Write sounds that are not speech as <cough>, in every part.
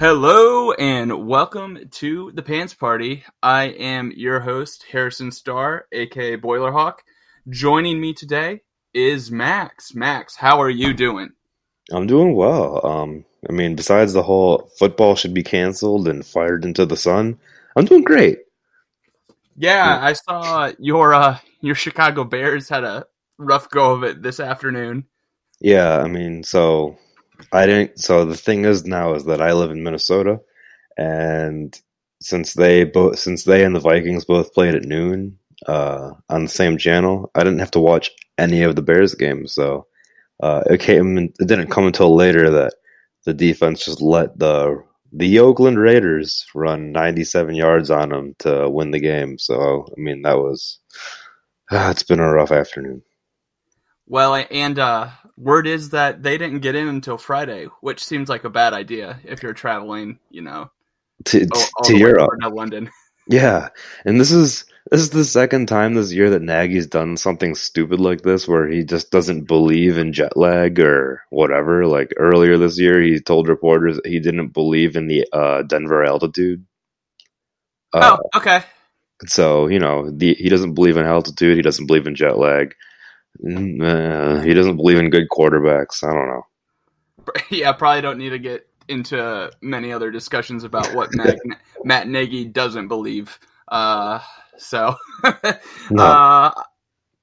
Hello and welcome to the Pants Party. I am your host, Harrison Starr, aka Boilerhawk. Joining me today is Max. Max, how are you doing? I'm doing well. Um, I mean, besides the whole football should be canceled and fired into the sun, I'm doing great. Yeah, I saw your uh, your Chicago Bears had a rough go of it this afternoon. Yeah, I mean, so I didn't. So the thing is now is that I live in Minnesota, and since they both since they and the Vikings both played at noon uh, on the same channel, I didn't have to watch any of the Bears games. So uh, it came. It didn't come until later that the defense just let the the Oakland Raiders run 97 yards on them to win the game. So I mean that was. <sighs> it's been a rough afternoon. Well, and uh, word is that they didn't get in until Friday, which seems like a bad idea if you're traveling, you know, To, all, all to Europe, to London. <laughs> Yeah, and this is this is the second time this year that Nagy's done something stupid like this, where he just doesn't believe in jet lag or whatever. Like earlier this year, he told reporters that he didn't believe in the uh, Denver altitude. Uh, oh, okay. So you know, the, he doesn't believe in altitude. He doesn't believe in jet lag. Mm, uh, he doesn't believe in good quarterbacks. I don't know. <laughs> Yeah, probably don't need to get into many other discussions about what <laughs> Matt, Matt Nagy doesn't believe. Uh, so, <laughs> No. uh,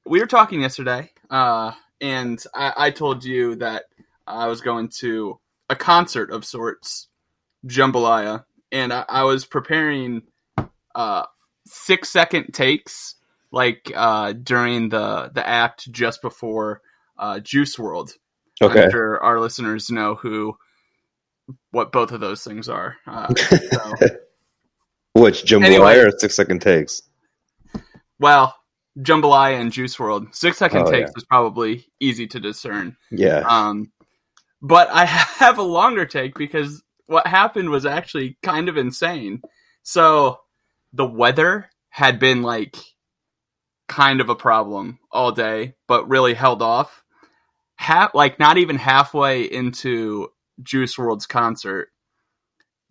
we were talking yesterday, uh, and I, I told you that I was going to a concert of sorts, jambalaya, and I, I was preparing uh, six second takes, like uh, during the the act just before uh, Juice WRLD. Okay. I'm sure our listeners know who what both of those things are. Uh, so, <laughs> Which jambalaya Anyway. or six second takes? well, Jambalaya and Juice WRLD. Six second Oh, takes yeah. is probably easy to discern. Yeah. Um, but I <laughs> have a longer take because what happened was actually kind of insane. So the weather had been like kind of a problem all day, but really held off. Half, like not even halfway into Juice WRLD's concert,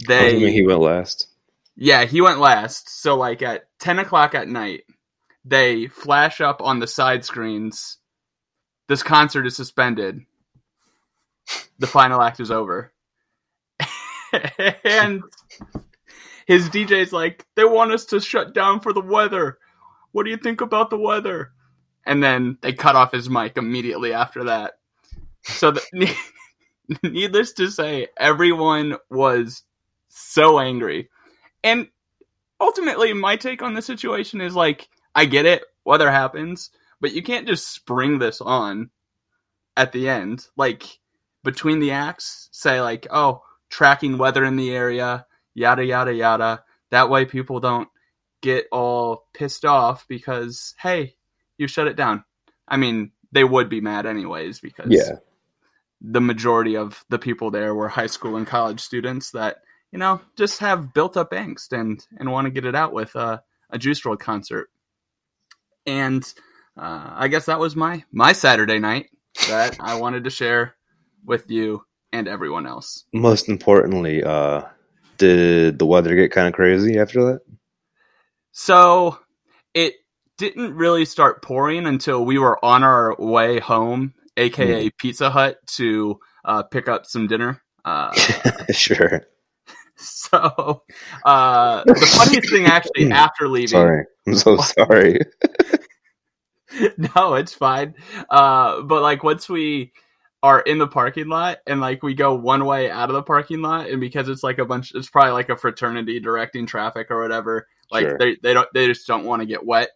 they mean, he went last. yeah, he went last. So like at ten o'clock at night, they flash up on the side screens. This concert is suspended. The final act is over. <laughs> and his DJ's like, they want us to shut down for the weather. What do you think about the weather? And then they cut off his mic immediately after that. So, the, <laughs> needless to say, everyone was so angry. And ultimately, my take on the situation is like, I get it, weather happens, but you can't just spring this on at the end. Like, between the acts, say, like, oh, tracking weather in the area, yada, yada, yada. That way people don't get all pissed off because, hey, you shut it down. I mean, they would be mad anyways because Yeah. the majority of the people there were high school and college students that you know just have built up angst and and want to get it out with a, a Juice WRLD concert. And uh, I guess that was my my Saturday night that I wanted to share with you and everyone else. Most importantly, uh, did the weather get kind of crazy after that? So it didn't really start pouring until we were on our way home, aka Pizza Hut, to uh, pick up some dinner. Uh, <laughs> sure. <laughs> so uh, the funniest thing actually after leaving Sorry. I'm so <laughs> sorry. no, it's fine. Uh, but like once we are in the parking lot and like we go one way out of the parking lot, and because it's like a bunch, it's probably like a fraternity directing traffic or whatever. Like Sure. they they don't they just don't want to get wet.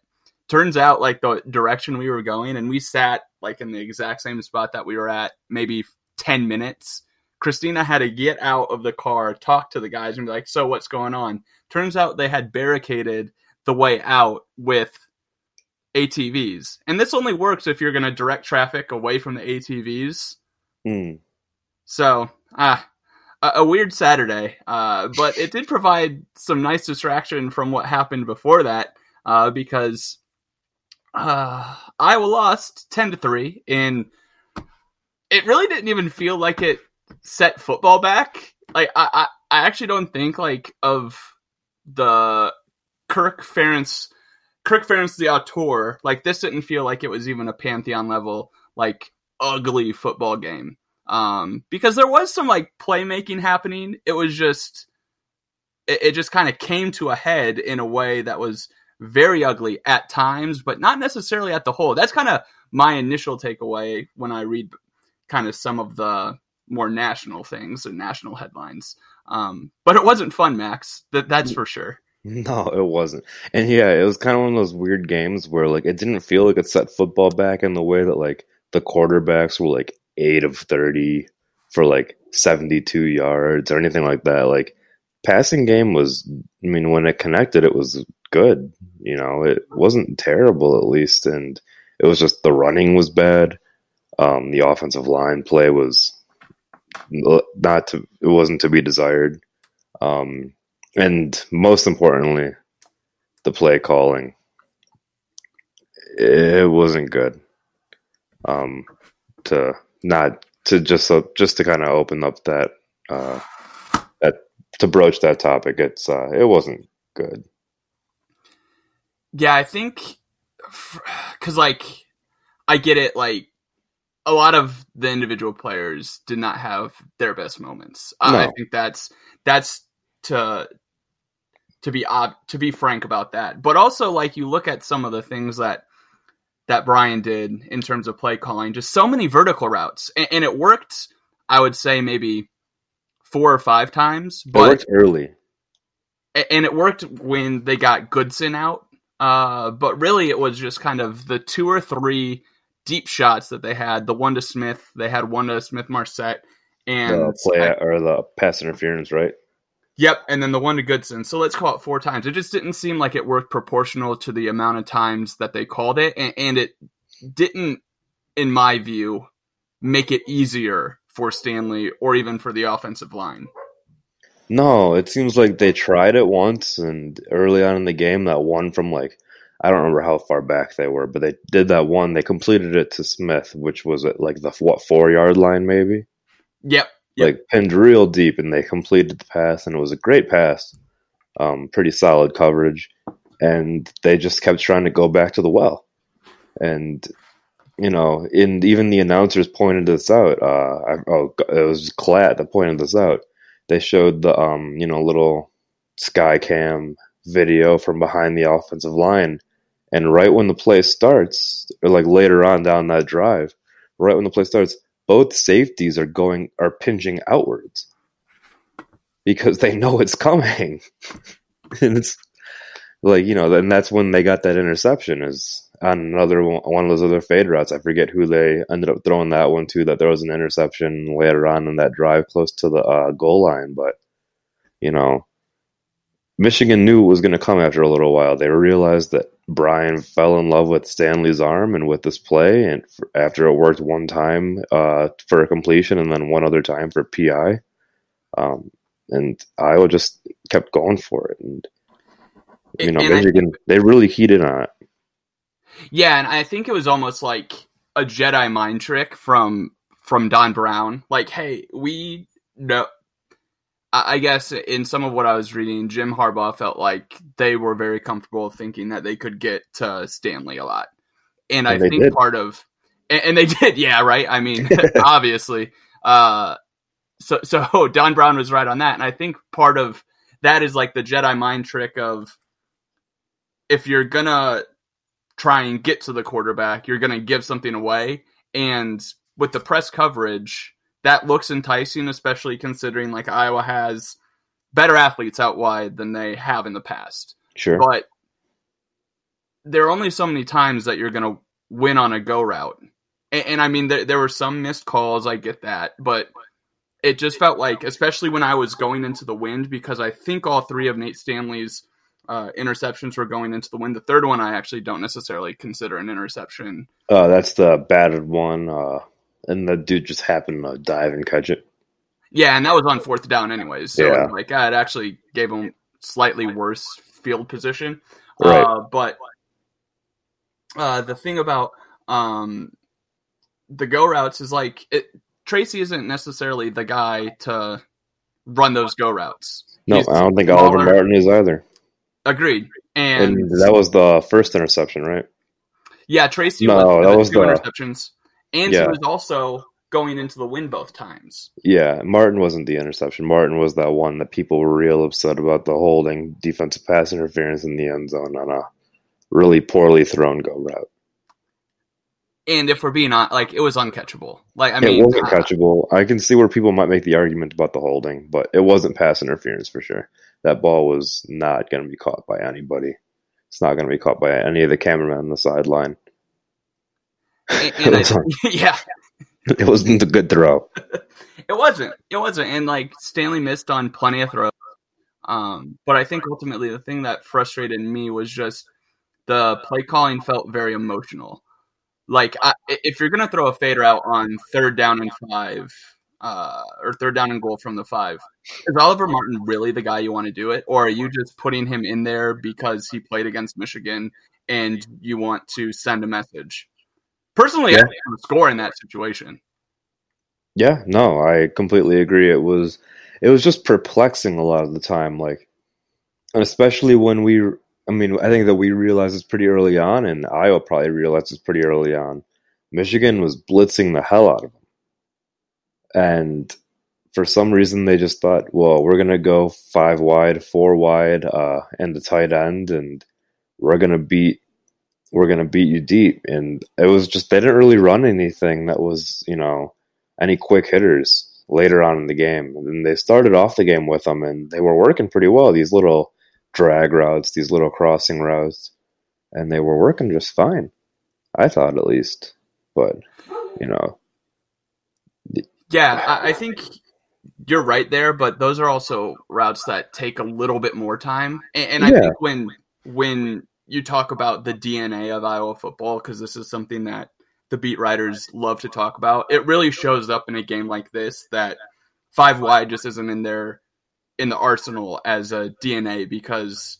Turns out like the direction we were going, and we sat like in the exact same spot that we were at, maybe ten minutes. Christina had to get out of the car, talk to the guys, and be like, "So what's going on?" Turns out they had barricaded the way out with ATVs. And this only works if you're going to direct traffic away from the ATVs. Hmm. So, ah, a, a weird Saturday. Uh, but it did provide some nice distraction from what happened before that uh, because uh, Iowa lost 10 to 3 and it really didn't even feel like it set football back. Like I, I, I actually don't think like of the Kirk Ferentz Kirk Ferentz the auteur, like this didn't feel like it was even a pantheon level like ugly football game. Um, because there was some like playmaking happening. It was just it, it just kind of came to a head in a way that was very ugly at times, but not necessarily at the whole. That's kind of my initial takeaway when I read kind of some of the more national things and national headlines. Um, but it wasn't fun, Max. That that's for sure. No, it wasn't. And yeah, it was kind of one of those weird games where like it didn't feel like it set football back in the way that like the quarterbacks were like 8 of 30 for like 72 yards or anything like that. Like passing game was I mean when it connected it was good, you know. It wasn't terrible at least and it was just the running was bad. Um the offensive line play was not to it wasn't to be desired. Um and most importantly, the play calling. It wasn't good. Um, to not to just so just to kind of open up that uh, that to broach that topic. It's uh, it wasn't good. Yeah, I think because like I get it. Like a lot of the individual players did not have their best moments. Uh, I think that's that's to to be ob- to be frank about that. But also, like you look at some of the things that that Brian did in terms of play calling, just so many vertical routes, and, and it worked. I would say maybe four or five times, It but worked early. and it worked when they got Goodson out. Uh, but really, it was just kind of the two or three deep shots that they had. The one to Smith, they had one to Smith Marsette, and The play or the pass interference, right? Yep, and then the one to Goodson. So let's call it four times. It just didn't seem like it worked proportional to the amount of times that they called it, and, and it didn't, in my view, make it easier for Stanley or even for the offensive line. No, it seems like they tried it once, and early on in the game, that one from like I don't remember how far back they were, but they did that one. They completed it to Smith, which was at like the what four yard line, maybe. Yep, Yep. Like pinned real deep, and they completed the pass, and it was a great pass. Um, pretty solid coverage, and they just kept trying to go back to the well, and you know, and even the announcers pointed this out. Uh, I, oh, it was Klatt that pointed this out. They showed the um, you know, little sky cam video from behind the offensive line, and right when the play starts, or like later on down that drive, right when the play starts, both safeties are going are pinching outwards because they know it's coming, <laughs> and it's like you know, and that's when they got that interception is on another one of those other fade routes. I forget who they ended up throwing that one to. That there was an interception later on in that drive close to the uh, goal line, but you know, Michigan knew it was going to come after a little while. They realized that Brian fell in love with Stanley's arm and with this play, and f after it worked one time uh, for a completion and then one other time for PI, um, and Iowa just kept going for it. And you know, And I- Michigan they really heated on it. Yeah, and I think it was almost like a Jedi mind trick from from Don Brown. Like, hey, we know. I I guess in some of what I was reading, Jim Harbaugh felt like they were very comfortable thinking that they could get to Stanley a lot, and I And they think did. part of and, and they <laughs> did, yeah, right. I mean, <laughs> obviously, uh, so so <laughs> Don Brown was right on that, and I think part of that is like the Jedi mind trick of if you're gonna try and get to the quarterback, you're gonna give something away, and with the press coverage, that looks enticing, especially considering like Iowa has better athletes out wide than they have in the past. Sure. But there are only so many times that you're going to win on a go route. And, and I mean, there, there were some missed calls. I get that. But it just felt like, especially when I was going into the wind, because I think all three of Nate Stanley's uh, interceptions were going into the wind. The third one I actually don't necessarily consider an interception. Uh, that's the batted one. Uh, and the dude just happened to dive and catch it. Yeah, and that was on fourth down, anyways. So Yeah. like, uh, it actually gave him slightly worse field position. Right. Uh, but uh, the thing about um, the go routes is like it, Tracy isn't necessarily the guy to run those go routes. No, He's I don't think Oliver. Martin is either. Agreed. And, And that was the first interception, right? yeah, Tracy No, was, that was two the- interceptions, and he was also going into the wind both times. Yeah, Martin wasn't the interception. Martin was that one that people were real upset about the holding defensive pass interference in the end zone on a really poorly thrown go route. And if we're being honest, like it was uncatchable. Like I it mean, wasn't uh, catchable. I can see where people might make the argument about the holding, but it wasn't pass interference for sure. That ball was not going to be caught by anybody. It's not going to be caught by any of the cameramen on the sideline. And, and I, <laughs> yeah, It wasn't a good throw. <laughs> It wasn't. It wasn't. And like Stanley missed on plenty of throws. Um, but I think ultimately the thing that frustrated me was just the play calling felt very emotional. Like I, if you're gonna throw a fader out on third down and five, uh, or third down and goal from the five, is Oliver Martin really the guy you want to do it, or are you just putting him in there because he played against Michigan and you want to send a message? Personally, I Yeah. think he would score in that situation. Yeah, no, I completely agree. It was it was just perplexing a lot of the time, like and especially when we I mean, I think that we realized this pretty early on and Iowa probably realized this pretty early on. Michigan was blitzing the hell out of them. And for some reason they just thought, well, we're going to go five wide, four wide uh and the tight end and we're going to beat we're going to beat you deep and it was just they didn't really run anything that was, you know, any quick hitters later on in the game. And they started off the game with them, and they were working pretty well. These little drag routes, these little crossing routes, and they were working just fine. I thought at least, but you know, Yeah, I, I think you're right there, but those are also routes that take a little bit more time. And, and I Yeah. think when when you talk about the DNA of Iowa football, because this is something that the beat writers love to talk about, it really shows up in a game like this that five wide just isn't in there in the arsenal as a DNA because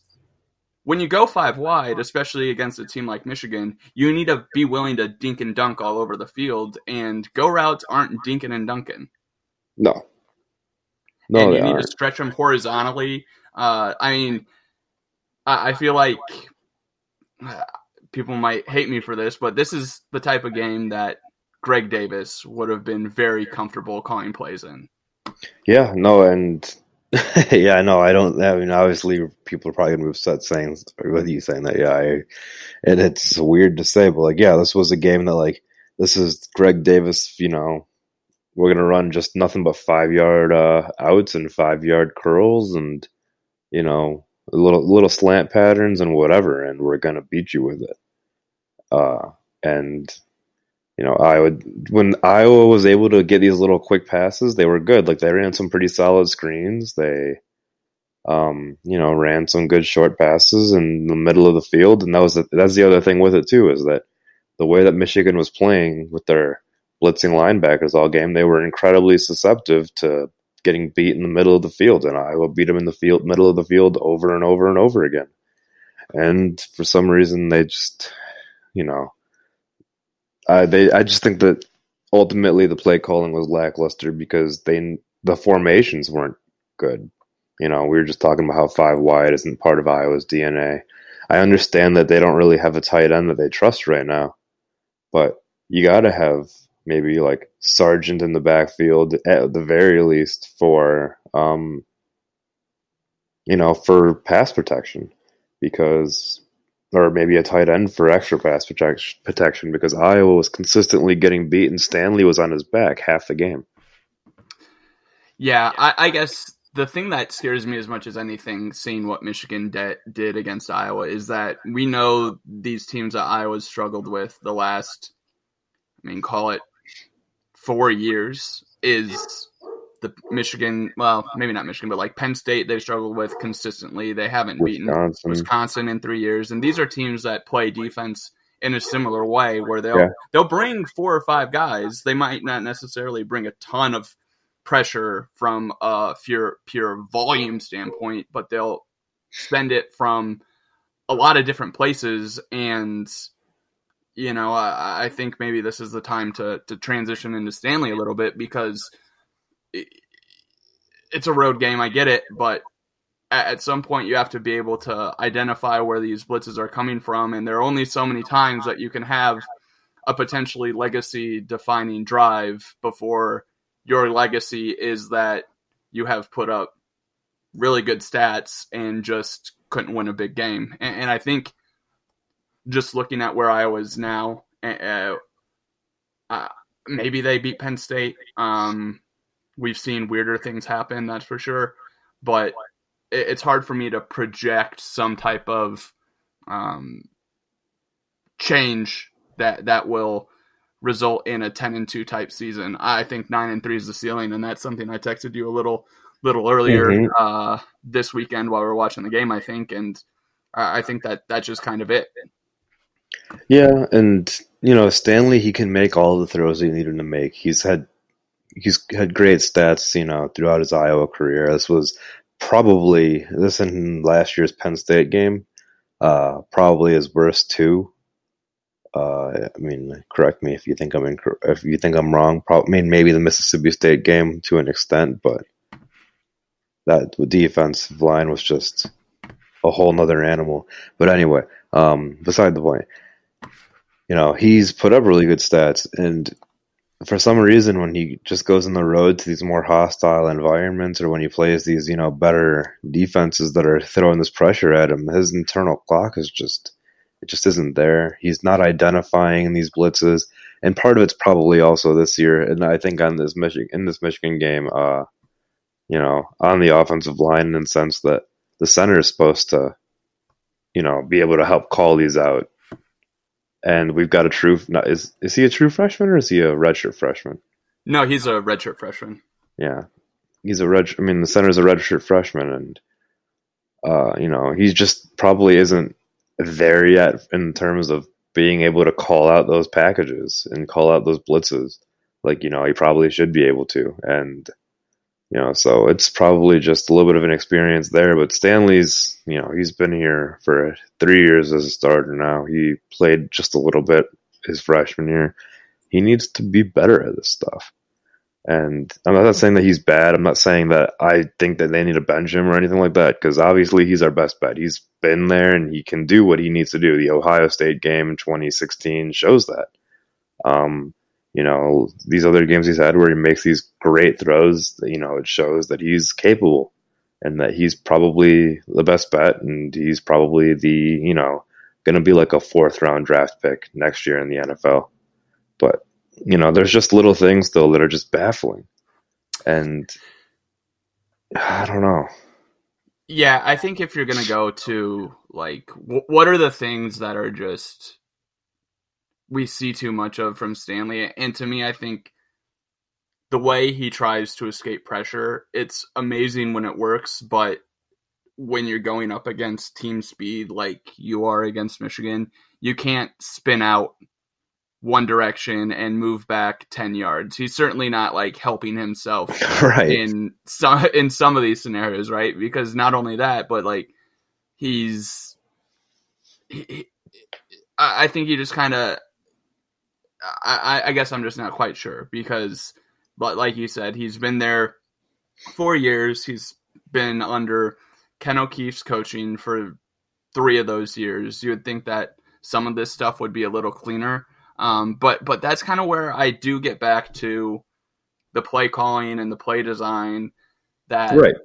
when you go five wide, especially against a team like Michigan, you need to be willing to dink and dunk all over the field, and go routes aren't dinking and dunking. no, no, and you need aren't. to stretch them horizontally. Uh, I mean, I, I feel like people might hate me for this, but this is the type of game that Greg Davis would have been very comfortable calling plays in. Yeah, no, and <laughs> yeah, no, I don't. I mean, obviously, people are probably gonna be upset saying with you saying that. Yeah, I, and it's weird to say, but like, yeah, this was a game that like this is Greg Davis. You know, we're gonna run just nothing but five yard uh, outs and five yard curls, and you know, little little slant patterns and whatever, and we're gonna beat you with it. Uh, and you know, Iowa when Iowa was able to get these little quick passes, they were good. Like they ran some pretty solid screens. They um, you know, ran some good short passes in the middle of the field, and that was the, that's the other thing with it too is that the way that Michigan was playing with their blitzing linebackers all game, they were incredibly susceptible to getting beat in the middle of the field, and Iowa beat them in the field middle of the field over and over and over again. And for some reason, they just, you know, they I just think that ultimately the play calling was lackluster because they the formations weren't good. You know, we were just talking about how five wide isn't part of Iowa's DNA. I understand that they don't really have a tight end that they trust right now, but you got to have maybe like Sargent in the backfield at the very least for um, you know for pass protection because or maybe a tight end for extra pass protection because Iowa was consistently getting beat and Stanley was on his back half the game. Yeah, I, I guess the thing that scares me as much as anything, seeing what Michigan de- did against Iowa, is that we know these teams that Iowa struggled with the last, I mean, call it four years, is the Michigan, well, maybe not Michigan, but like Penn State, they've struggled with consistently. They haven't Wisconsin. beaten Wisconsin in three years, and these are teams that play defense in a similar way, where they'll yeah. they'll bring four or five guys. They might not necessarily bring a ton of pressure from a pure pure volume standpoint, but they'll spend it from a lot of different places and you know, I, I, think maybe this is the time to to transition into Stanley a little bit because it's a road game. I get it, but at some point you have to be able to identify where these blitzes are coming from, and there are only so many times that you can have a potentially legacy defining drive before your legacy is that you have put up really good stats and just couldn't win a big game. And, and I think just looking at where Iowa is now, uh, uh, maybe they beat Penn State. Um, we've seen weirder things happen, that's for sure. But it, it's hard for me to project some type of um, change that that will result in a 10 and 2 type season. I think 9 and 3 is the ceiling and that's something I texted you a little little earlier mm-hmm. uh, this weekend while we are watching the game I think and I think that that's just kind of it. Yeah, and you know, Stanley he can make all the throws he needed to make. He's had he's had great stats, you know, throughout his Iowa career. This was probably this in last year's Penn State game, uh, probably his worst two. Uh, I mean, correct me if you think I'm in, if you think I'm wrong. Probably, I mean, maybe the Mississippi State game to an extent, but that defensive line was just a whole nother animal. But anyway, um, beside the point, you know, he's put up really good stats, and for some reason when he just goes on the road to these more hostile environments or when he plays these you know better defenses that are throwing this pressure at him his internal clock is just it just isn't there. He's not identifying these blitzes. And part of it's probably also this year and i think on this michigan in this michigan game uh you know on the offensive line in the sense that the center is supposed to you know be able to help call these out and we've got a true. Is is he a true freshman or is he a redshirt freshman? No, he's a redshirt freshman. Yeah, he's a red. I mean, the center's a redshirt freshman, and uh, you know, he just probably isn't there yet in terms of being able to call out those packages and call out those blitzes. Like you know, he probably should be able to, and you know, so it's probably just a little bit of an experience there. But Stanley's, you know, he's been here for three years as a starter now. He played just a little bit his freshman year. He needs to be better at this stuff. And I'm not saying that he's bad. I'm not saying that I think that they need to bench him or anything like that, because obviously he's our best bet. He's been there and he can do what he needs to do. The Ohio State game in 2016 shows that. Um, you know, these other games he's had where he makes these great throws, you know, it shows that he's capable and that he's probably the best bet and he's probably the, you know, going to be like a fourth round draft pick next year in the NFL. But, you know, there's just little things though that are just baffling. And I don't know. Yeah, I think if you're going to go to like, w- what are the things that are just we see too much of from Stanley. And to me, I think the way he tries to escape pressure, it's amazing when it works, but when you're going up against team speed like you are against Michigan, you can't spin out one direction and move back 10 yards. He's certainly not like helping himself <laughs> right. in some in some of these scenarios, right? Because not only that, but like he's he, I think he just kind of I, I guess I'm just not quite sure because, but like you said, he's been there four years. He's been under Ken O'Keefe's coaching for three of those years. You would think that some of this stuff would be a little cleaner. Um, but but that's kind of where I do get back to the play calling and the play design that Right.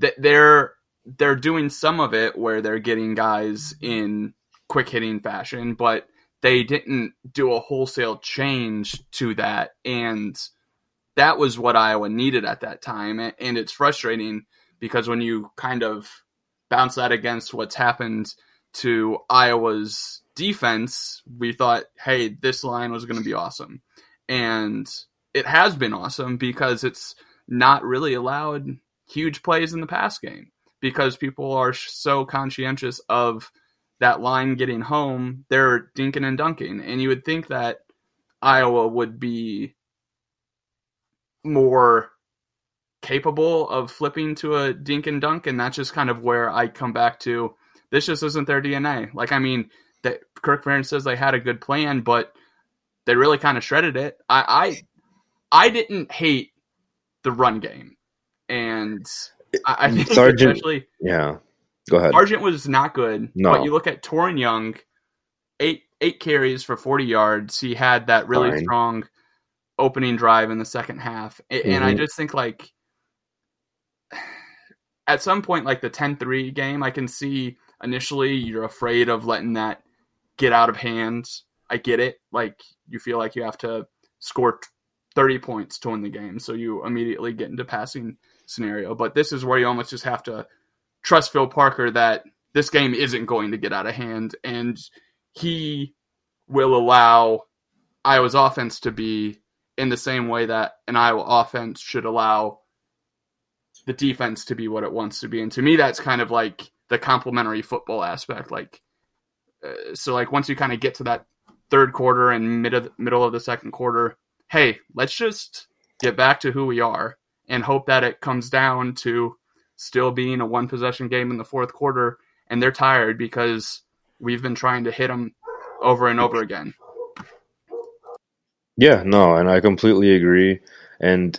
th- they're they're doing some of it where they're getting guys in quick hitting fashion, but they didn't do a wholesale change to that, and that was what Iowa needed at that time. And it's frustrating because when you kind of bounce that against what's happened to Iowa's defense, we thought, hey, this line was going to be awesome. And it has been awesome because it's not really allowed huge plays in the pass game because people are so conscientious of that line getting home. They're dinking and dunking. And you would think that Iowa would be more capable of flipping to a dink and dunk. And that's just kind of where I come back to this just isn't their DNA. Like, I mean, that Kirk Ferentz says they had a good plan, but they really kind of shredded it. I, I, I didn't hate the run game, and I, I mm, think Sargent- especially Yeah. Go ahead. Argent was not good. No. But you look at Toren Young, eight eight carries for forty yards. He had that really Fine. strong opening drive in the second half, and I Mhm. just think like <sighs> at some point, like the 10-3 game, I can see initially you're afraid of letting that get out of hand. I get it. Like you feel like you have to score 30 points to win the game. So you immediately get into passing scenario. But this is where you almost just have to trust Phil Parker that this game isn't going to get out of hand and he will allow Iowa's offense to be in the same way that an Iowa offense should allow the defense to be what it wants to be. And to me, that's kind of like the complementary football aspect. Like, uh, so like once you kind of get to that third quarter and mid of, middle of the second quarter, hey, let's just get back to who we are and hope that it comes down to still being a one possession game in the fourth quarter and they're tired because we've been trying to hit them over and over again. Yeah, no, and I completely agree. And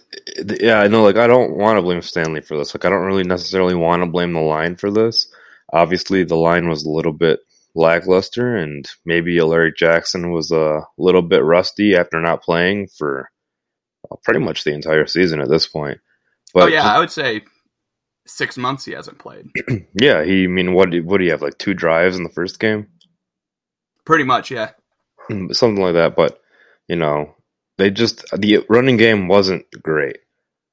yeah, I know, like, I don't want to blame Stanley for this. Like, I don't really necessarily want to blame the line for this. Obviously, the line was a little bit lackluster, and maybe Alaric Jackson was a little bit rusty after not playing for uh, pretty much the entire season at this point. But oh yeah, I would say six months he hasn't played. <clears throat> yeah, he. I mean, what? What do you have? Like two drives in the first game? Pretty much, yeah. something like that. But you know, they just the running game wasn't great.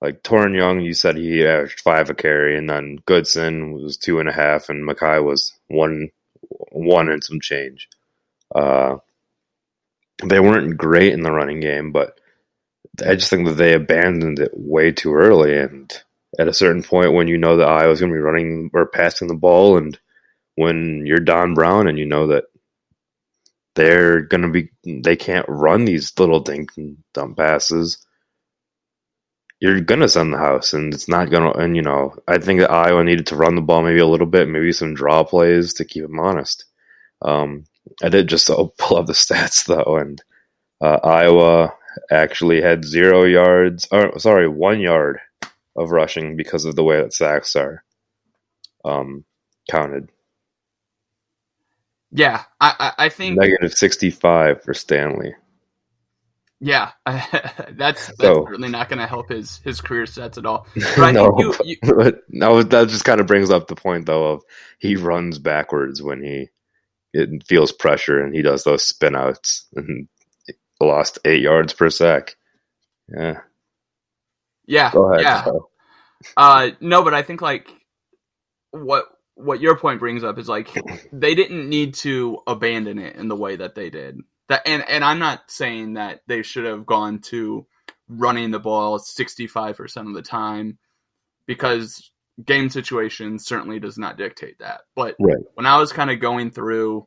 Like Toren Young, you said he averaged five a carry, and then Goodson was two and a half, and Mackay was one one and some change. Uh, they weren't great in the running game, but I just think that they abandoned it way too early. And at a certain point, when you know that Iowa's going to be running or passing the ball, and when you're Don Brown and you know that they're going to be they can't run these little dink and dump passes you're going to send the house and it's not going to and you know i think that iowa needed to run the ball maybe a little bit maybe some draw plays to keep them honest. Um, i did just <laughs> pull up the stats though and uh, iowa actually had zero yards or sorry one yard of rushing because of the way that sacks are um, counted Yeah, I I, think negative 65 for stanley yeah, <laughs> that's that's So- certainly not going to help his his career stats at all. <laughs> But no, you, you <laughs> but no, that just kind of brings up the point though of he runs backwards when he it feels pressure and he does those spin outs and lost eight yards per sack. Yeah, yeah go ahead. yeah. Uh, no, but I think like what what your point brings up is like they didn't need to abandon it in the way that they did. That and and I'm not saying that they should have gone to running the ball 65% of the time because game situation certainly does not dictate that. But Right. when I was kind of going through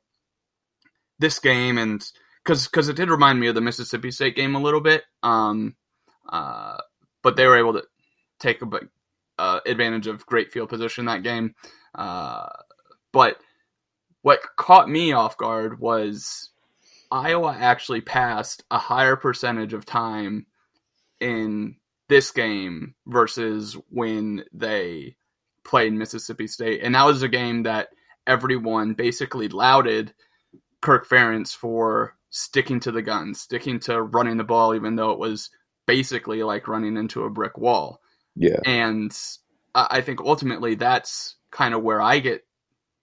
this game and cuz cuz it did remind me of the Mississippi State game a little bit um uh but they were able to take a uh, advantage of great field position that game. Uh, but what caught me off guard was Iowa actually passed a higher percentage of time in this game versus when they played Mississippi State. And that was a game that everyone basically lauded Kirk Ferentz for sticking to the gun, sticking to running the ball, even though it was basically like running into a brick wall. Yeah. And I think ultimately that's kind of where I get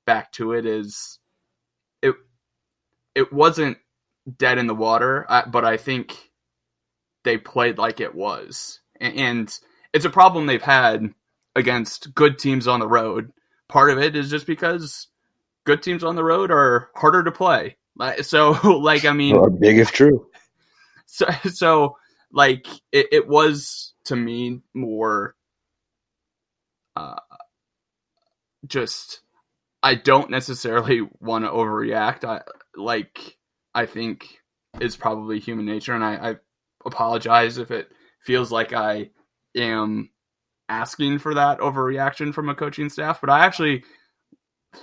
back to it is it it wasn't dead in the water, but I think they played like it was. And it's a problem they've had against good teams on the road. Part of it is just because good teams on the road are harder to play. So, <laughs> like, I mean, big if true. <laughs> So, so like, it, it was to me more uh, just I don't necessarily <laughs> want to overreact. I like I think is probably human nature, and I, I apologize if it feels like I am asking for that overreaction from a coaching staff. But I actually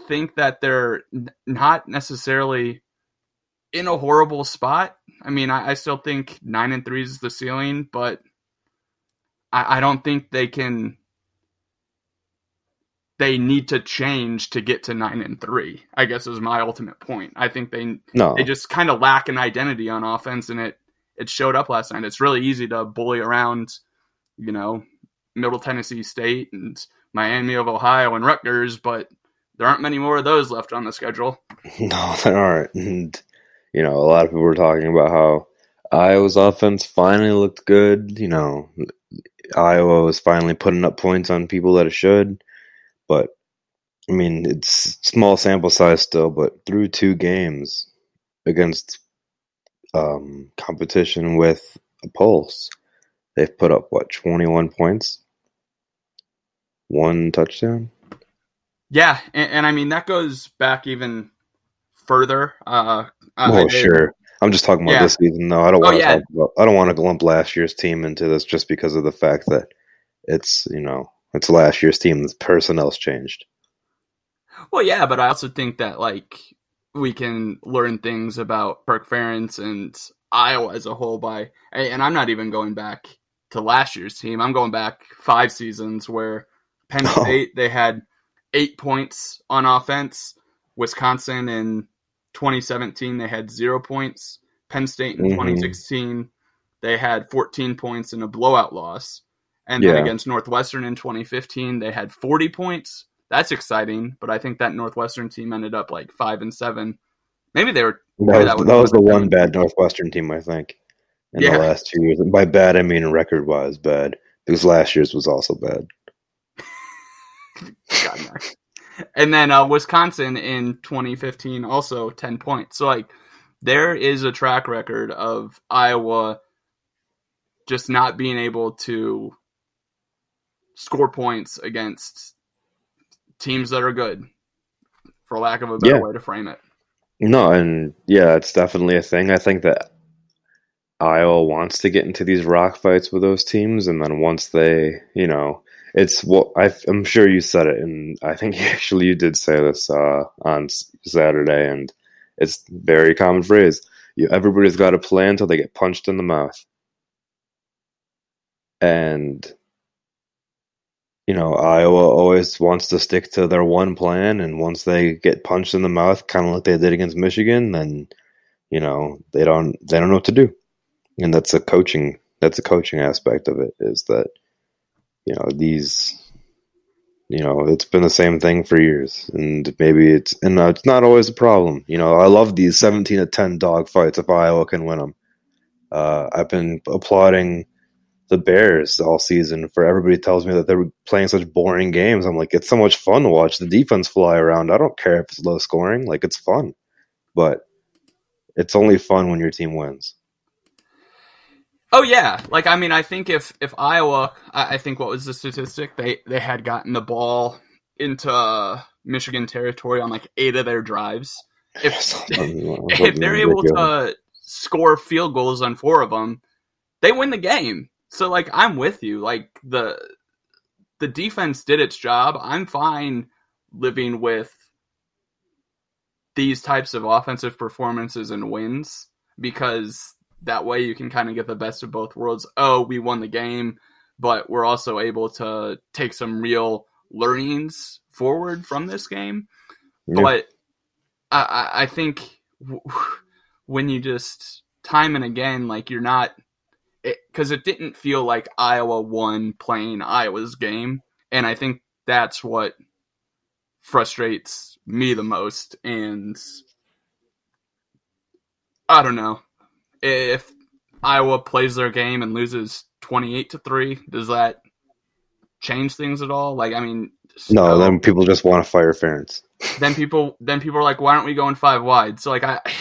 think that they're not necessarily in a horrible spot. I mean, I, I still think nine and three is the ceiling, but I, I don't think they can they need to change to get to nine and three. I guess is my ultimate point. I think they no. they just kind of lack an identity on offense, and it it showed up last night. It's really easy to bully around, you know, Middle Tennessee State and Miami of Ohio and Rutgers, but there aren't many more of those left on the schedule. <laughs> No, there aren't. And you know, a lot of people were talking about how Iowa's offense finally looked good. You know, Iowa was finally putting up points on people that it should but I mean, it's small sample size still, but through two games against um, competition with a pulse, they've put up what twenty one points, one touchdown. Yeah, and, and, I mean that goes back even further. Uh, oh, sure. I'm just talking about yeah. this season, though. I don't want oh, to yeah. about, I don't want to lump last year's team into this just because of the fact that it's you know it's last year's team. The personnel's changed. Well, yeah, but I also think that like we can learn things about Kirk Ferentz and Iowa as a whole by, and I'm not even going back to last year's team. I'm going back five seasons where Penn <laughs> oh. State oh. they had eight points on offense. Wisconsin in 2017 they had zero points. Penn State in mm-hmm. 2016 they had 14 points in a blowout loss. And yeah. then against Northwestern in 2015, they had 40 points. That's exciting, but I think that Northwestern team ended up like five and seven. Maybe they were. That was, that that was the one bad Northwestern team, I think, in yeah. the last two years. And by bad, I mean record wise bad, because last year's was also bad. <laughs> God, and then uh, Wisconsin in 2015 also 10 points. So like there is a track record of Iowa just not being able to score points against teams that are good, for lack of a better yeah. way to frame it. No, and yeah, it's definitely a thing. I think that Iowa wants to get into these rock fights with those teams, and then once they, you know, it's what I, am sure you said it, and I think <laughs> actually you did say this uh, on Saturday, and it's very common phrase. You, everybody's got a plan until they get punched in the mouth, and you know, Iowa always wants to stick to their one plan, and once they get punched in the mouth, kind of like they did against Michigan, then you know they don't they don't know what to do, and that's a coaching that's a coaching aspect of it is that you know these you know it's been the same thing for years, and maybe it's and it's not always a problem. You know, I love these seventeen to ten dog fights if Iowa can win them. Uh, I've been applauding the Bears all season for everybody tells me that they're playing such boring games. I'm like, it's so much fun to watch the defense fly around. I don't care if it's low scoring, like it's fun. But it's only fun when your team wins. Oh yeah, like I mean, I think if if Iowa, I, I think what was the statistic they they had gotten the ball into uh, Michigan territory on like eight of their drives. If <laughs> <laughs> if they're able to score field goals on four of them, they win the game. So like I'm with you. Like the the defense did its job. I'm fine living with these types of offensive performances and wins because that way you can kind of get the best of both worlds. Oh, we won the game, but we're also able to take some real learnings forward from this game. Yeah. But I, I think when you just time and again like you're not because it, it didn't feel like Iowa won playing Iowa's game, and I think that's what frustrates me the most. And I don't know if Iowa plays their game and loses twenty eight to three. Does that change things at all? Like, I mean, no. So, then people just want to fire Ferentz. <laughs> Then people, then people are like, why aren't we going five wide? So like, I. <laughs>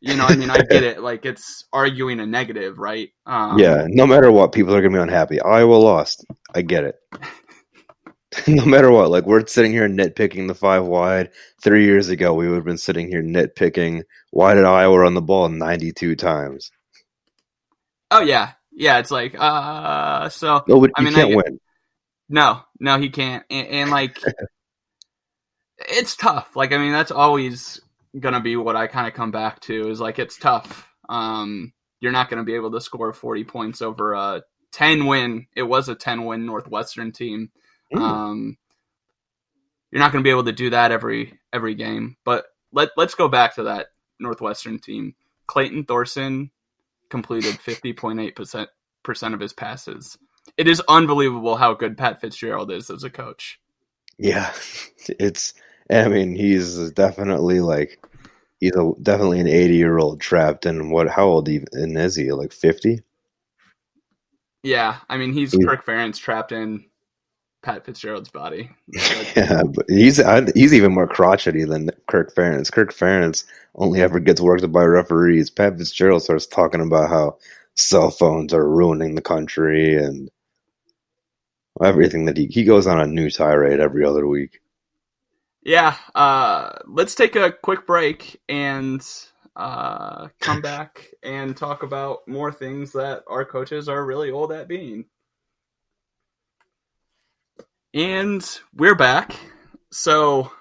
You know, I mean, I get it. Like, it's arguing a negative, right? Um, yeah, no matter what, people are going to be unhappy. Iowa lost. I get it. <laughs> no matter what, like, we're sitting here nitpicking the five wide. Three years ago, we would have been sitting here nitpicking why did Iowa run the ball 92 times? Oh, yeah. Yeah, it's like, uh, so. No, but I mean, can't win. No, no, he can't. and, and like, <laughs> it's tough. Like, I mean, that's always gonna be what I kind of come back to is like it's tough. Um, you're not gonna be able to score 40 points over a 10 win. It was a 10 win Northwestern team. Um, you're not gonna be able to do that every every game. But let let's go back to that Northwestern team. Clayton Thorson completed <laughs> 50.8 percent percent of his passes. It is unbelievable how good Pat Fitzgerald is as a coach. Yeah, <laughs> it's I mean, he's definitely like he's a, definitely an 80 year old trapped in what? How old even is he? Like 50? Yeah, I mean, he's, he's Kirk Ferentz trapped in Pat Fitzgerald's body. <laughs> yeah, but he's he's even more crotchety than Kirk Ferentz. Kirk Ferentz only ever gets worked by referees. Pat Fitzgerald starts talking about how cell phones are ruining the country and everything that he he goes on a new tirade every other week yeah, uh, let's take a quick break and uh, come <laughs> back and talk about more things that our coaches are really old at being. And we're back. So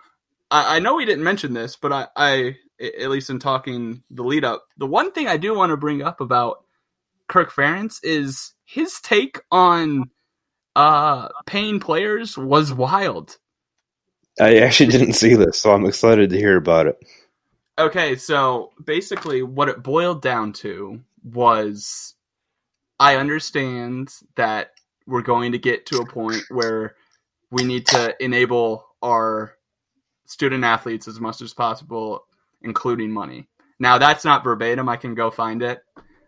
I, I know we didn't mention this, but I, I, at least in talking the lead up, the one thing I do want to bring up about Kirk Ferentz is his take on uh, paying players was wild. I actually didn't see this, so I'm excited to hear about it. Okay, so basically, what it boiled down to was I understand that we're going to get to a point where we need to enable our student athletes as much as possible, including money. Now, that's not verbatim. I can go find it.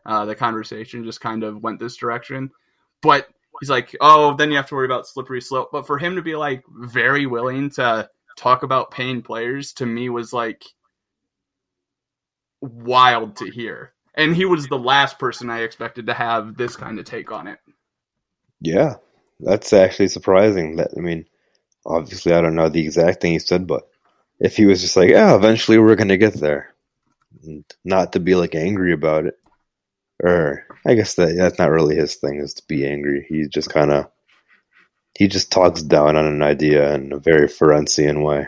Uh, the conversation just kind of went this direction. But he's like, oh, then you have to worry about slippery slope. But for him to be like very willing to talk about paying players to me was like wild to hear. And he was the last person I expected to have this kind of take on it. Yeah, that's actually surprising. That I mean, obviously I don't know the exact thing he said, but if he was just like, "Yeah, eventually we're gonna get there," not to be like angry about it, or I guess that that's not really his thing is to be angry. He just kind of he just talks down on an idea in a very Ferencian way.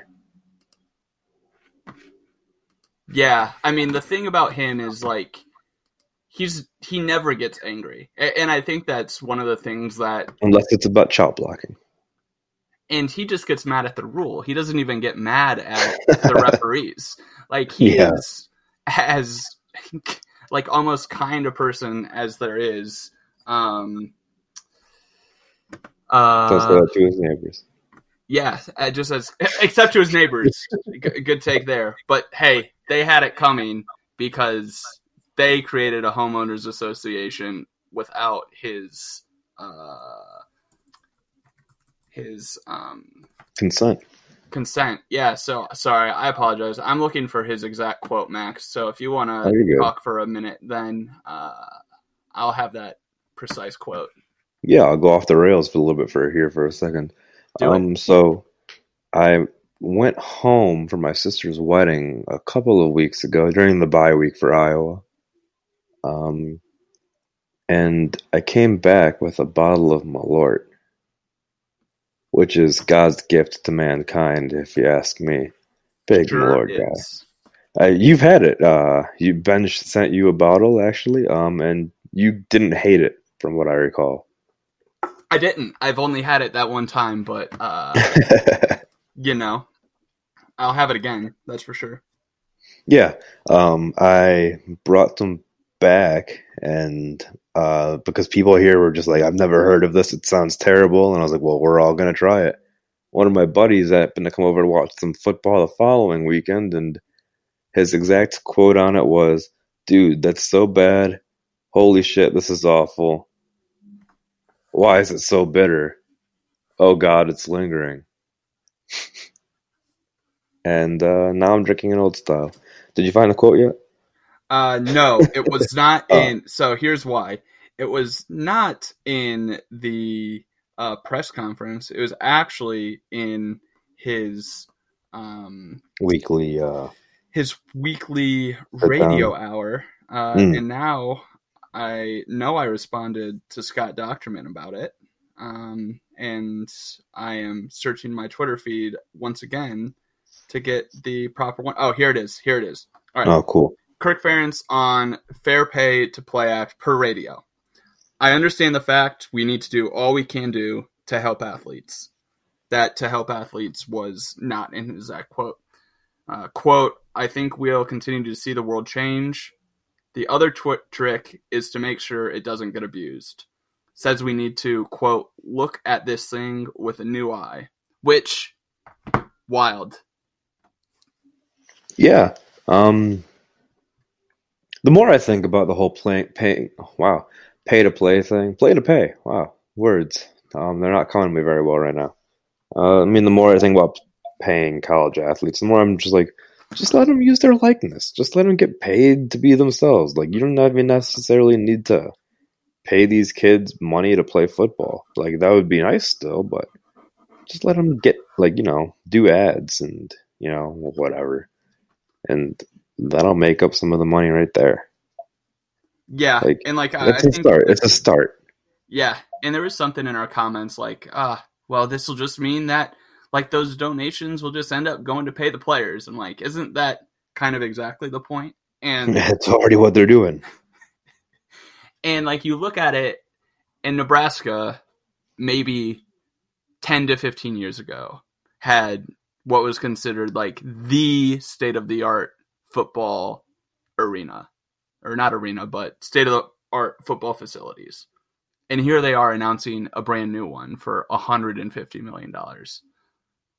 Yeah, I mean the thing about him is like he's he never gets angry, and I think that's one of the things that unless it's about chop blocking. And he just gets mad at the rule. He doesn't even get mad at the <laughs> referees. Like he yeah. is as <laughs> like almost kind of person as there is. Um, uh, to his neighbors. Yeah, uh, just as <laughs> except to his neighbors. G- good take there. But hey, they had it coming because they created a homeowners association without his uh, his um, consent. Consent. Yeah. So sorry, I apologize. I'm looking for his exact quote, Max. So if you want to talk for a minute, then uh, I'll have that precise quote. Yeah, I'll go off the rails for a little bit for here for a second. Do um, it. so I went home for my sister's wedding a couple of weeks ago during the bye week for Iowa. Um, and I came back with a bottle of Malort, which is God's gift to mankind, if you ask me. Big sure Malort guy. Uh, you've had it. Uh, you Ben sent you a bottle actually, um, and you didn't hate it, from what I recall. I didn't. I've only had it that one time, but uh, <laughs> you know, I'll have it again. That's for sure. Yeah, um, I brought them back, and uh, because people here were just like, "I've never heard of this. It sounds terrible," and I was like, "Well, we're all gonna try it." One of my buddies happened to come over to watch some football the following weekend, and his exact quote on it was, "Dude, that's so bad. Holy shit, this is awful. Why is it so bitter? Oh God, it's lingering." <laughs> and uh, now I'm drinking an old style. Did you find the quote yet? Uh, no, it was <laughs> not Oh. in. So here's why. It was not in the uh, press conference. It was actually in his um, Weekly. Uh, his weekly radio hour. Uh, Mm. And now I know I responded to Scott Dochterman about it. Um, and I am searching my Twitter feed once again to get the proper one. Oh, here it is. Here it is. All right. oh, cool. Kirk Ferentz on Fair Pay to Play Act per radio. I understand the fact we need to do all we can do to help athletes. That to help athletes was not in his exact quote. Uh, quote, I think we'll continue to see the world change. The other tw- trick is to make sure it doesn't get abused. Says we need to, quote, look at this thing with a new eye, which, wild. Yeah. Um, the more I think about the whole play, pay, wow, pay to play thing, play to pay. Wow, words. Um, they're not coming to me very well right now. Uh, I mean, the more I think about paying college athletes, the more I'm just like, just let them use their likeness. Just let them get paid to be themselves. Like you don't even necessarily need to pay these kids money to play football. Like that would be nice still, but just let them get like you know do ads and you know whatever, and that'll make up some of the money right there. Yeah, Like, and like I, I It's a start. It's a start. Yeah, and there was something in our comments like, ah, well, this will just mean that like those donations will just end up going to pay the players, and like, isn't that kind of exactly the point? And <laughs> It's already what they're doing. <laughs> and like you look at it in Nebraska, maybe ten to fifteen years ago, had what was considered like the state of the art football arena, or not arena, but state of the art football facilities. And here they are announcing a brand new one for $150 million.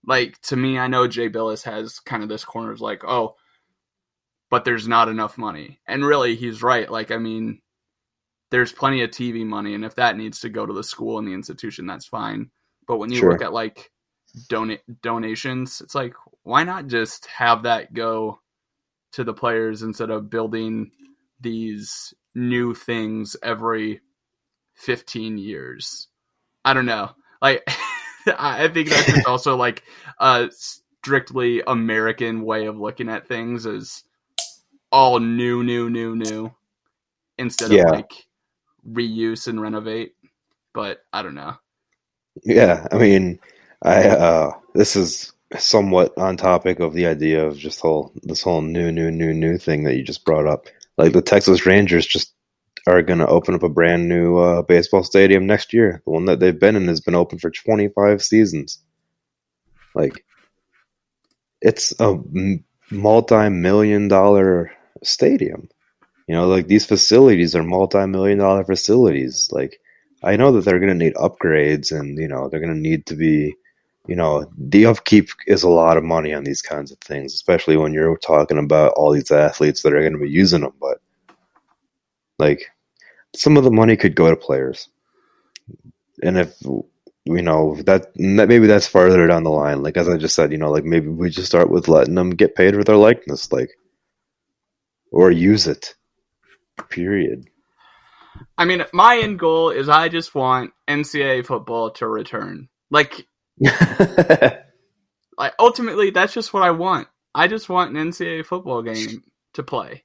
Like, to me, I know Jay Bilas has kind of this corner of like, oh, but there's not enough money. And really, he's right. Like, I mean, there's plenty of TV money. And if that needs to go to the school and the institution, that's fine. But when you Sure. look at like donate donations, it's like, why not just have that go to the players instead of building these new things every 15 years. I don't know. Like, <laughs> I think that's just <laughs> also like a strictly American way of looking at things is all new, new, new, new instead Yeah. of like reuse and renovate. But I don't know. Yeah, I mean, I uh, this is somewhat on topic of the idea of just whole this whole new, new, new, new thing that you just brought up. Like the Texas Rangers just are going to open up a brand new uh, baseball stadium next year. The one that they've been in has been open for 25 seasons. Like, it's a multi-million dollar stadium. You know, like these facilities are multi-million dollar facilities. Like, I know that they're going to need upgrades and, you know, they're going to need to be, you know, the upkeep is a lot of money on these kinds of things, especially when you're talking about all these athletes that are going to be using them. But, like, some of the money could go to players. And if, you know, that, that maybe that's farther down the line. Like, as I just said, you know, like maybe we just start with letting them get paid for their likeness, like, or use it. Period. I mean, my end goal is I just want NCAA football to return. Like, <laughs> like ultimately, that's just what I want. I just want an NCAA football game to play.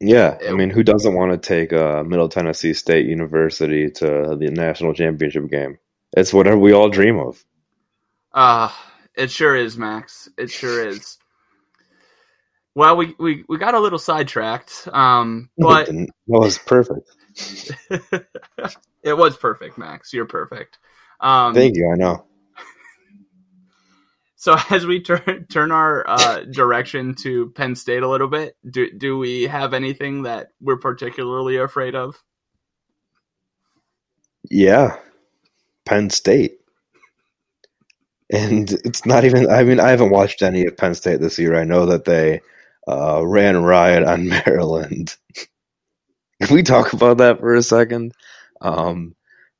Yeah, I mean, who doesn't want to take uh, Middle Tennessee State University to the national championship game? It's whatever we all dream of. Uh, it sure is, Max. It sure is. Well, we, we, we got a little sidetracked, um, <laughs> but that was perfect. <laughs> it was perfect, Max. You're perfect. Um, Thank you. I know. So <laughs> as we turn turn our uh, direction to Penn State a little bit, do do we have anything that we're particularly afraid of? Yeah, Penn State. And it's not even, I mean, I haven't watched any of Penn State this year. I know that they uh, ran riot on <laughs> Maryland. Can we talk about that for a second? Um,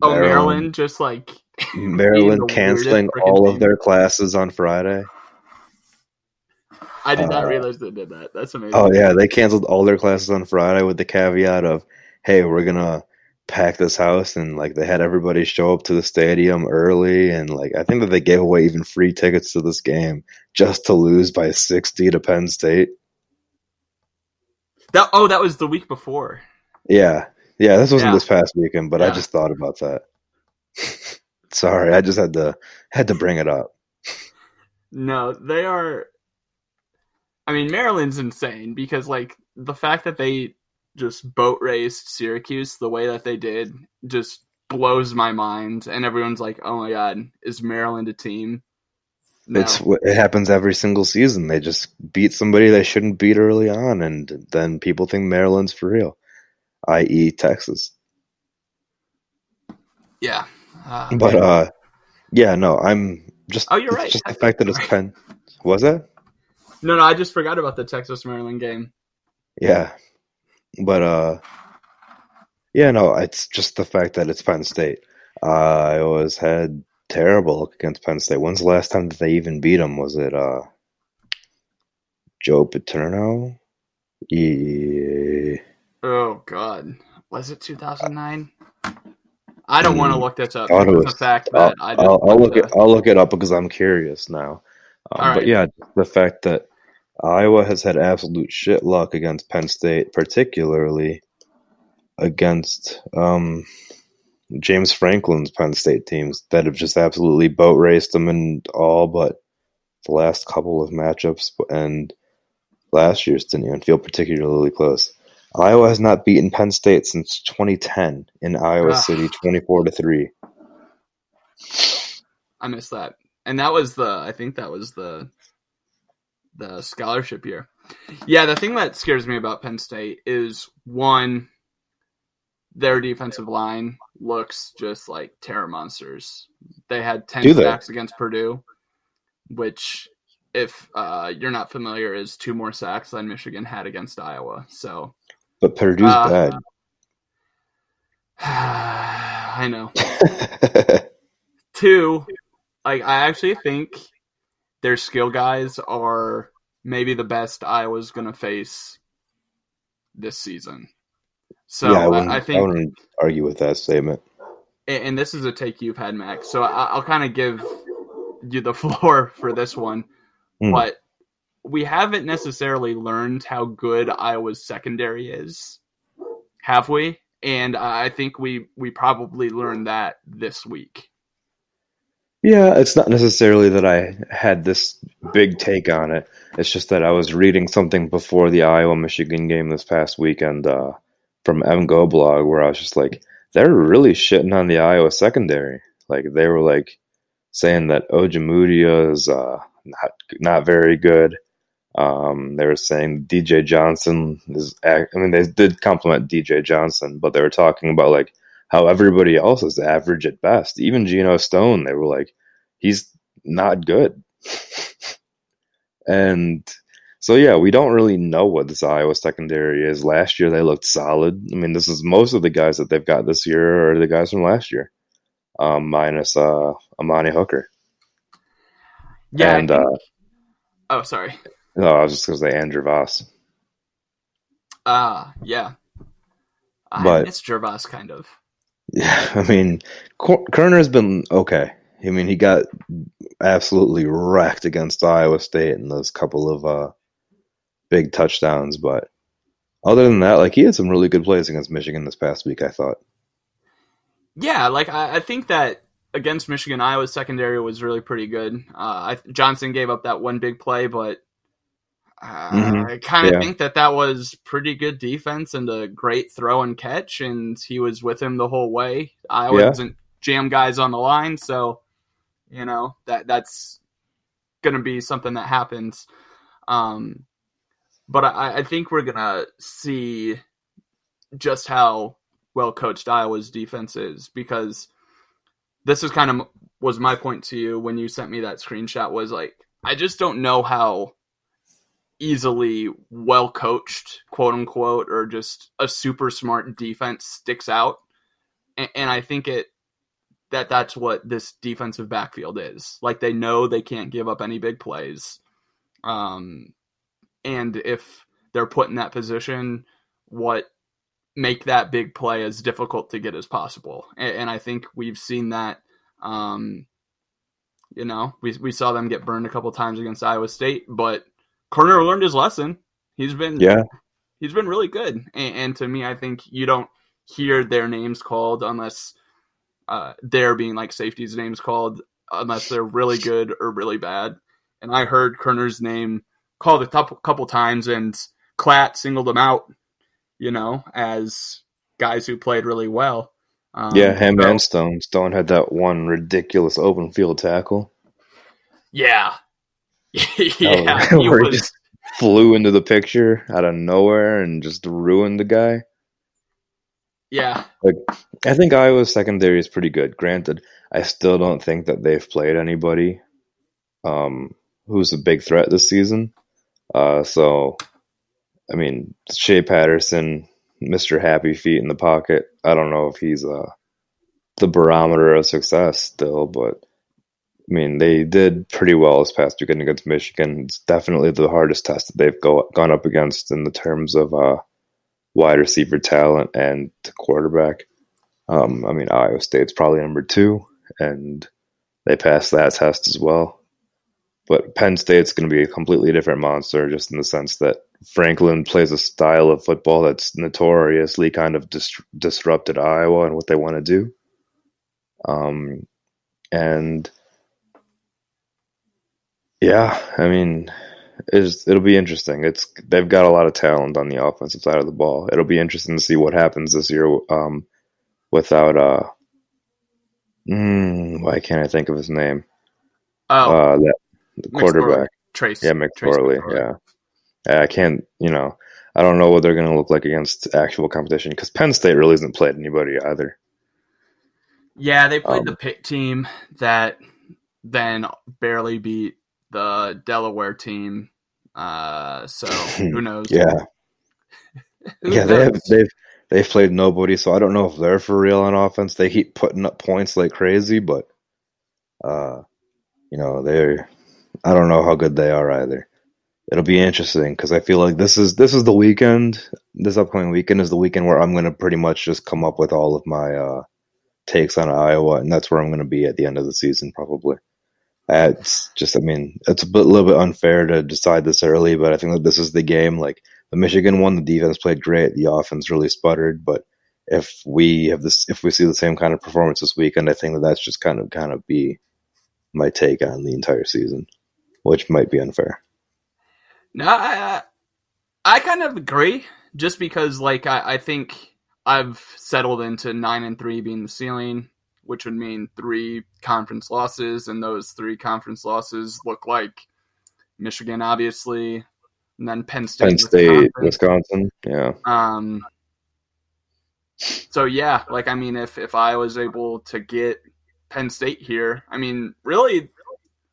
Oh, Maryland, just like <laughs> Maryland canceling all of their classes on Friday. I did not uh, realize they did that. That's amazing. Oh yeah, they canceled all their classes on Friday with the caveat of, "Hey, we're gonna pack this house," and like they had everybody show up to the stadium early, and like I think that they gave away even free tickets to this game just to lose by sixty to Penn State. That oh, that was the week before. Yeah, yeah, this wasn't Yeah. this past weekend, but I just thought about that. <laughs> Sorry, I just had to had to bring it up. No, they are. I mean, Maryland's insane because like the fact that they just boat raced Syracuse the way that they did just blows my mind, and everyone's like, "Oh my god, is Maryland a team?" No. It's it happens every single season. They just beat somebody they shouldn't beat early on, and then people think Maryland's for real, i.e., Texas. yeah. Uh, But uh, yeah, no, I'm just. Oh, you're right. Just the fact that it's. Penn. Was it? no, no, I just forgot about the Texas Maryland game. Yeah, but uh, yeah, no, it's just the fact that it's Penn State. Uh, always had terrible against Penn State. When's the last time that they even beat them? Was it uh, Joe Paterno? Yeah. Oh God, was it 2009? I don't want to look this up. was- the fact I'll, that I I'll, I'll look to- it. I'll look it up because I'm curious now. Um, All But yeah, the fact that Iowa has had absolute shit luck against Penn State, particularly against um, James Franklin's Penn State teams that have just absolutely boat raced them in all but the last couple of matchups, and last year's didn't even feel particularly close. Iowa has not beaten Penn State since 2010 in Iowa Ah. City, 24 to three. I missed that, and that was the. I think that was the the scholarship year. Yeah, the thing that scares me about Penn State is one, their defensive line looks just like terror monsters. They had ten Do they? sacks against Purdue, which, if uh, you're not familiar, is two more sacks than Michigan had against Iowa. So But Purdue's Uh, bad. <sighs> I know. <laughs> Two, like I actually think their skill guys are maybe the best Iowa's gonna face this season. So yeah, I I, I I wouldn't argue with that statement. and and this is a take you've had, Max. So I, I'll kind of give you the <laughs> floor for this one, Hmm. but we haven't necessarily learned how good Iowa's secondary is, have we? And I think we we probably learned that this week. Yeah, it's not necessarily that I had this big take on it. It's just that I was reading something before the Iowa Michigan game this past weekend uh, from MGoBlog where I was just like, they're really shitting on the Iowa secondary. Like they were like saying that Ojemudia is uh, not not very good. Um, they were saying DJ Johnson is. I mean, they did compliment DJ Johnson, but they were talking about like how everybody else is average at best. Even Geno Stone, they were like, he's not good. <laughs> and so, yeah, we don't really know what this Iowa secondary is. Last year, they looked solid. I mean, this is most of the guys that they've got this year are the guys from last year, um, minus uh, Amani Hooker. Yeah. And uh, oh, sorry. No, I was just going to say Andrew Voss. Ah, yeah. But- it's Gervase kind of. Yeah, <laughs> I mean, Koerner's been okay. I mean, he got absolutely wrecked against Iowa State in those couple of uh, big touchdowns, but other than that, like he had some really good plays against Michigan this past week. I thought. Yeah, like I, I think that against Michigan, Iowa's secondary was really pretty good. Uh, I, Johnson gave up that one big play, but uh, Mhm. I kind of Yeah. think that that was pretty good defense and a great throw and catch, and he was with him the whole way. Iowa Yeah. doesn't jam guys on the line, so you know that that's going to be something that happens. Um, but I, I think we're going to see just how well coached Iowa's defense is because this is kind of was my point to you when you sent me that screenshot was like I just don't know how easily well coached, quote unquote, or just a super smart defense sticks out. And, and, I think it that that's what this defensive backfield is. Like they know they can't give up any big plays. Um, and if they're put in that position, what make that big play as difficult to get as possible. And, and I think we've seen that. Um, you know, we we saw them get burned a couple times against Iowa State, but Koerner learned his lesson. He's been yeah, he's been really good. And, and to me, I think you don't hear their names called unless uh, they're being like safeties names called unless they're really good or really bad. And I heard Koerner's name called a couple, couple times, and Klatt singled him out, you know, as guys who played really well. Um, yeah, him so, and Stone. Stone had that one ridiculous open field tackle. Yeah, <laughs> yeah, oh, <laughs> he was... just flew into the picture out of nowhere and just ruined the guy. Yeah. Like I think Iowa's secondary is pretty good. Granted, I still don't think that they've played anybody um, who's a big threat this season. Uh, so I mean, Shea Patterson, Mr. Happy Feet in the pocket. I don't know if he's uh, the barometer of success still, but I mean, they did pretty well this past weekend against Michigan. It's definitely the hardest test that they've go, gone up against in the terms of uh, wide receiver talent and quarterback. Um, I mean, Iowa State's probably number two, and they passed that test as well. But Penn State's going to be a completely different monster, just in the sense that Franklin plays a style of football that's notoriously kind of dis- disrupted Iowa and what they want to do. Um, and yeah, I mean, it's, it'll be interesting. It's they've got a lot of talent on the offensive side of the ball. It'll be interesting to see what happens this year um, without uh, mm, why can't I think of his name? Oh, uh, that the quarterback, Trace. Yeah, McSorley. Yeah, I can't. You know, I don't know what they're going to look like against actual competition because Penn State really hasn't played anybody either. Yeah, they played um, the Pitt team that then barely beat the Delaware team. Uh, so <laughs> who knows? yeah, <laughs> who yeah, knows? they have they've they've played nobody, so I don't know if they're for real on offense. They keep putting up points like crazy, but uh, you know they're I don't know how good they are either. It'll be interesting because I feel like this is this is the weekend. This upcoming weekend is the weekend where I'm going to pretty much just come up with all of my uh, takes on Iowa, and that's where I'm going to be at the end of the season, probably. It's just, I mean, it's a bit, little bit unfair to decide this early, but I think that this is the game. Like the Michigan one, the defense played great, the offense really sputtered, but if we have this, if we see the same kind of performance this weekend, I think that that's just kind of kind of be my take on the entire season, which might be unfair. No, I, I kind of agree. Just because, like, I, I think I've settled into nine and three being the ceiling which would mean three conference losses, and those three conference losses look like Michigan, obviously, and then Penn State, Penn State, Wisconsin. Wisconsin. yeah. Um. So yeah, like I mean, if if I was able to get Penn State here, I mean, really,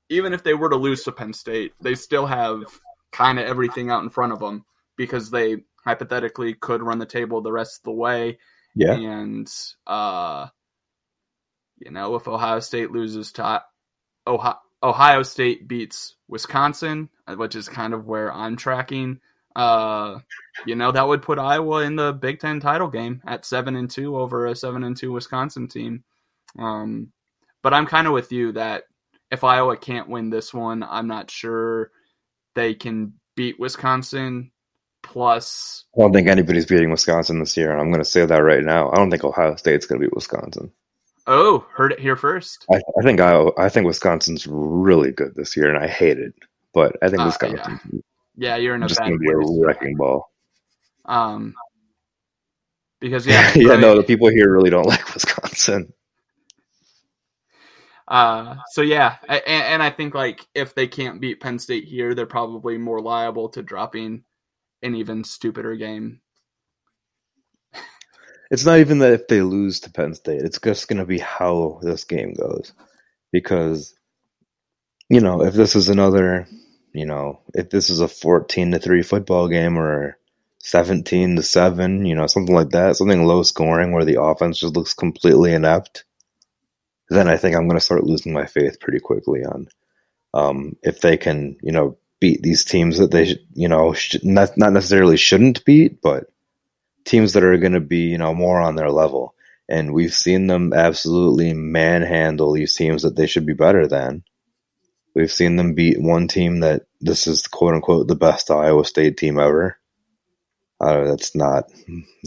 even if they were to lose to Penn State, they still have kind of everything out in front of them because they hypothetically could run the table the rest of the way. Yeah. And uh you know, if Ohio State loses to Ohio, Ohio State beats Wisconsin, uh, which is kind of where I'm tracking. Uh, you know, that would put Iowa in the Big Ten title game at seven and two over a seven and two Wisconsin team. Um, but I'm kind of with you that if Iowa can't win this one, I'm not sure they can beat Wisconsin. Plus, I don't think anybody's beating Wisconsin this year. And I'm going to say that right now. I don't think Ohio State's going to beat Wisconsin. Oh, heard it here first. I, I, think I I think Wisconsin's really good this year, and I hate it. But I think uh, Wisconsin. Yeah. yeah. you're in a just going to be a wrecking ball. Um, because <laughs> yeah, yeah, no, the people here really don't <laughs> like Wisconsin. Uh, so yeah, and, and I think like if they can't beat Penn State here, they're probably more liable to dropping an even stupider game. It's not even that if they lose to Penn State, it's just going to be how this game goes. Because, you know, if this is another, you know, if this is a 14 to 3 football game or 17 to 7, you know, something like that, something low scoring where the offense just looks completely inept, then I think I'm going to start losing my faith pretty quickly on um, if they can, you know, beat these teams that they, you know, sh- not, not necessarily shouldn't beat, but teams that are going to be, you know, more on their level. And we've seen them absolutely manhandle these teams that they should be better than. We've seen them beat one team that this is quote unquote the best Iowa State team ever. Uh, that's not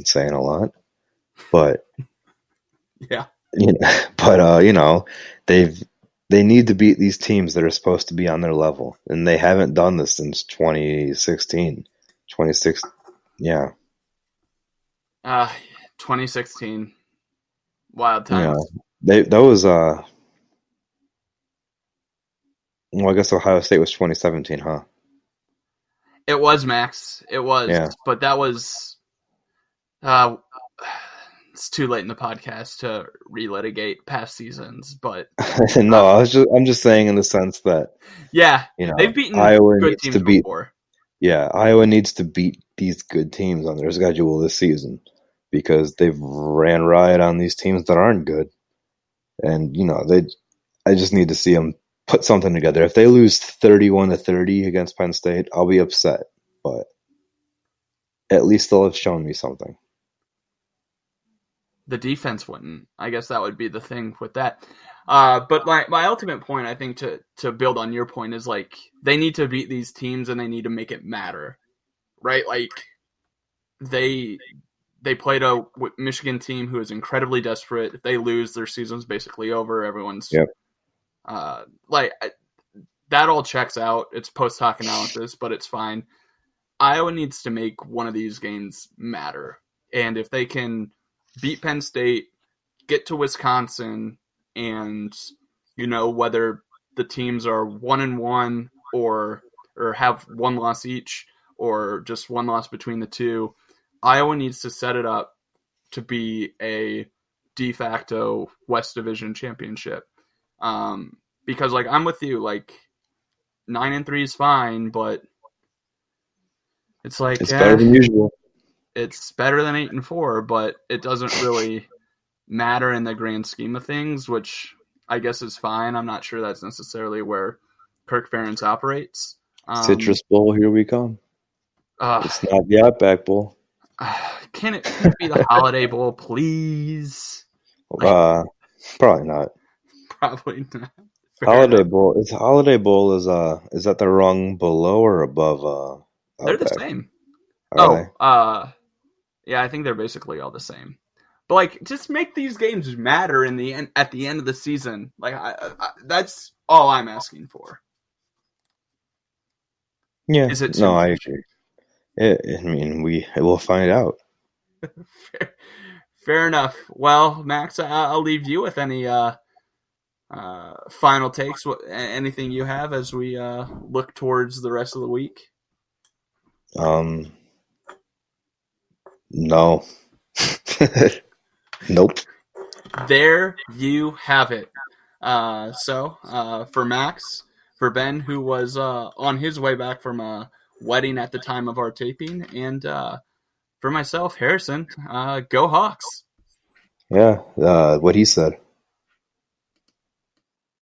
saying a lot, but <laughs> Yeah. you know, <laughs> but uh, you know, they've they need to beat these teams that are supposed to be on their level, and they haven't done this since 2016, 26. Yeah, Uh, 2016. Wild times. know, they that was uh. Well, I guess Ohio State was 2017, huh? It was Max. It was. Yeah. But that was. Uh, it's too late in the podcast to relitigate past seasons, but <laughs> no, I was just I'm just saying in the sense that yeah, you know they've beaten Iowa good needs teams to beat before. Yeah, Iowa needs to beat these good teams on their schedule this season because they've ran riot on these teams that aren't good. And you know, they I just need to see them put something together. If they lose 31 to 30 against Penn State, I'll be upset, but at least they'll have shown me something. the defense wouldn't. I guess that would be the thing with that. Uh, but my, my ultimate point, I think, to to build on your point is like they need to beat these teams and they need to make it matter, right? Like they they played a Michigan team who is incredibly desperate. If they lose, their season's basically over. Everyone's Yep. uh, like I- that all checks out. It's post hoc analysis, but it's fine. Iowa needs to make one of these games matter, and if they can beat Penn State, get to Wisconsin, and you know whether the teams are one and one or or have one loss each or just one loss between the two. Iowa needs to set it up to be a de facto West Division championship. Um, because like I'm with you, like nine and three is fine, but it's like It's eh, better than usual. it's better than eight and four, but it doesn't really matter in the grand scheme of things, which I guess is fine. I'm not sure that's necessarily where Kirk Ferentz operates. Um, Citrus Bowl, here we come. uh, It's not the Outback Bowl. <sighs> can it can it be the Holiday Bowl, please? Uh, probably not. <laughs> Probably not. Fair Holiday enough. Bowl is Holiday Bowl is uh is that the rung below or above uh They're the same. Are oh, they? uh, yeah, I think they're basically all the same. But like, just make these games matter in the end at the end of the season. Like, I, I, that's all I'm asking for. Yeah. Is it no, too I agree. It, I mean, we will find out. fair, <laughs> fair enough. Well, Max, I, I'll leave you with any uh, uh, final takes. What, anything you have as we uh, look towards the rest of the week? Um, no. <laughs> nope. There you have it. Uh, so, uh, for Max, for Ben, who was uh, on his way back from a wedding at the time of our taping, and uh, for myself, Harrison, uh, go Hawks. Yeah. Uh, what he said.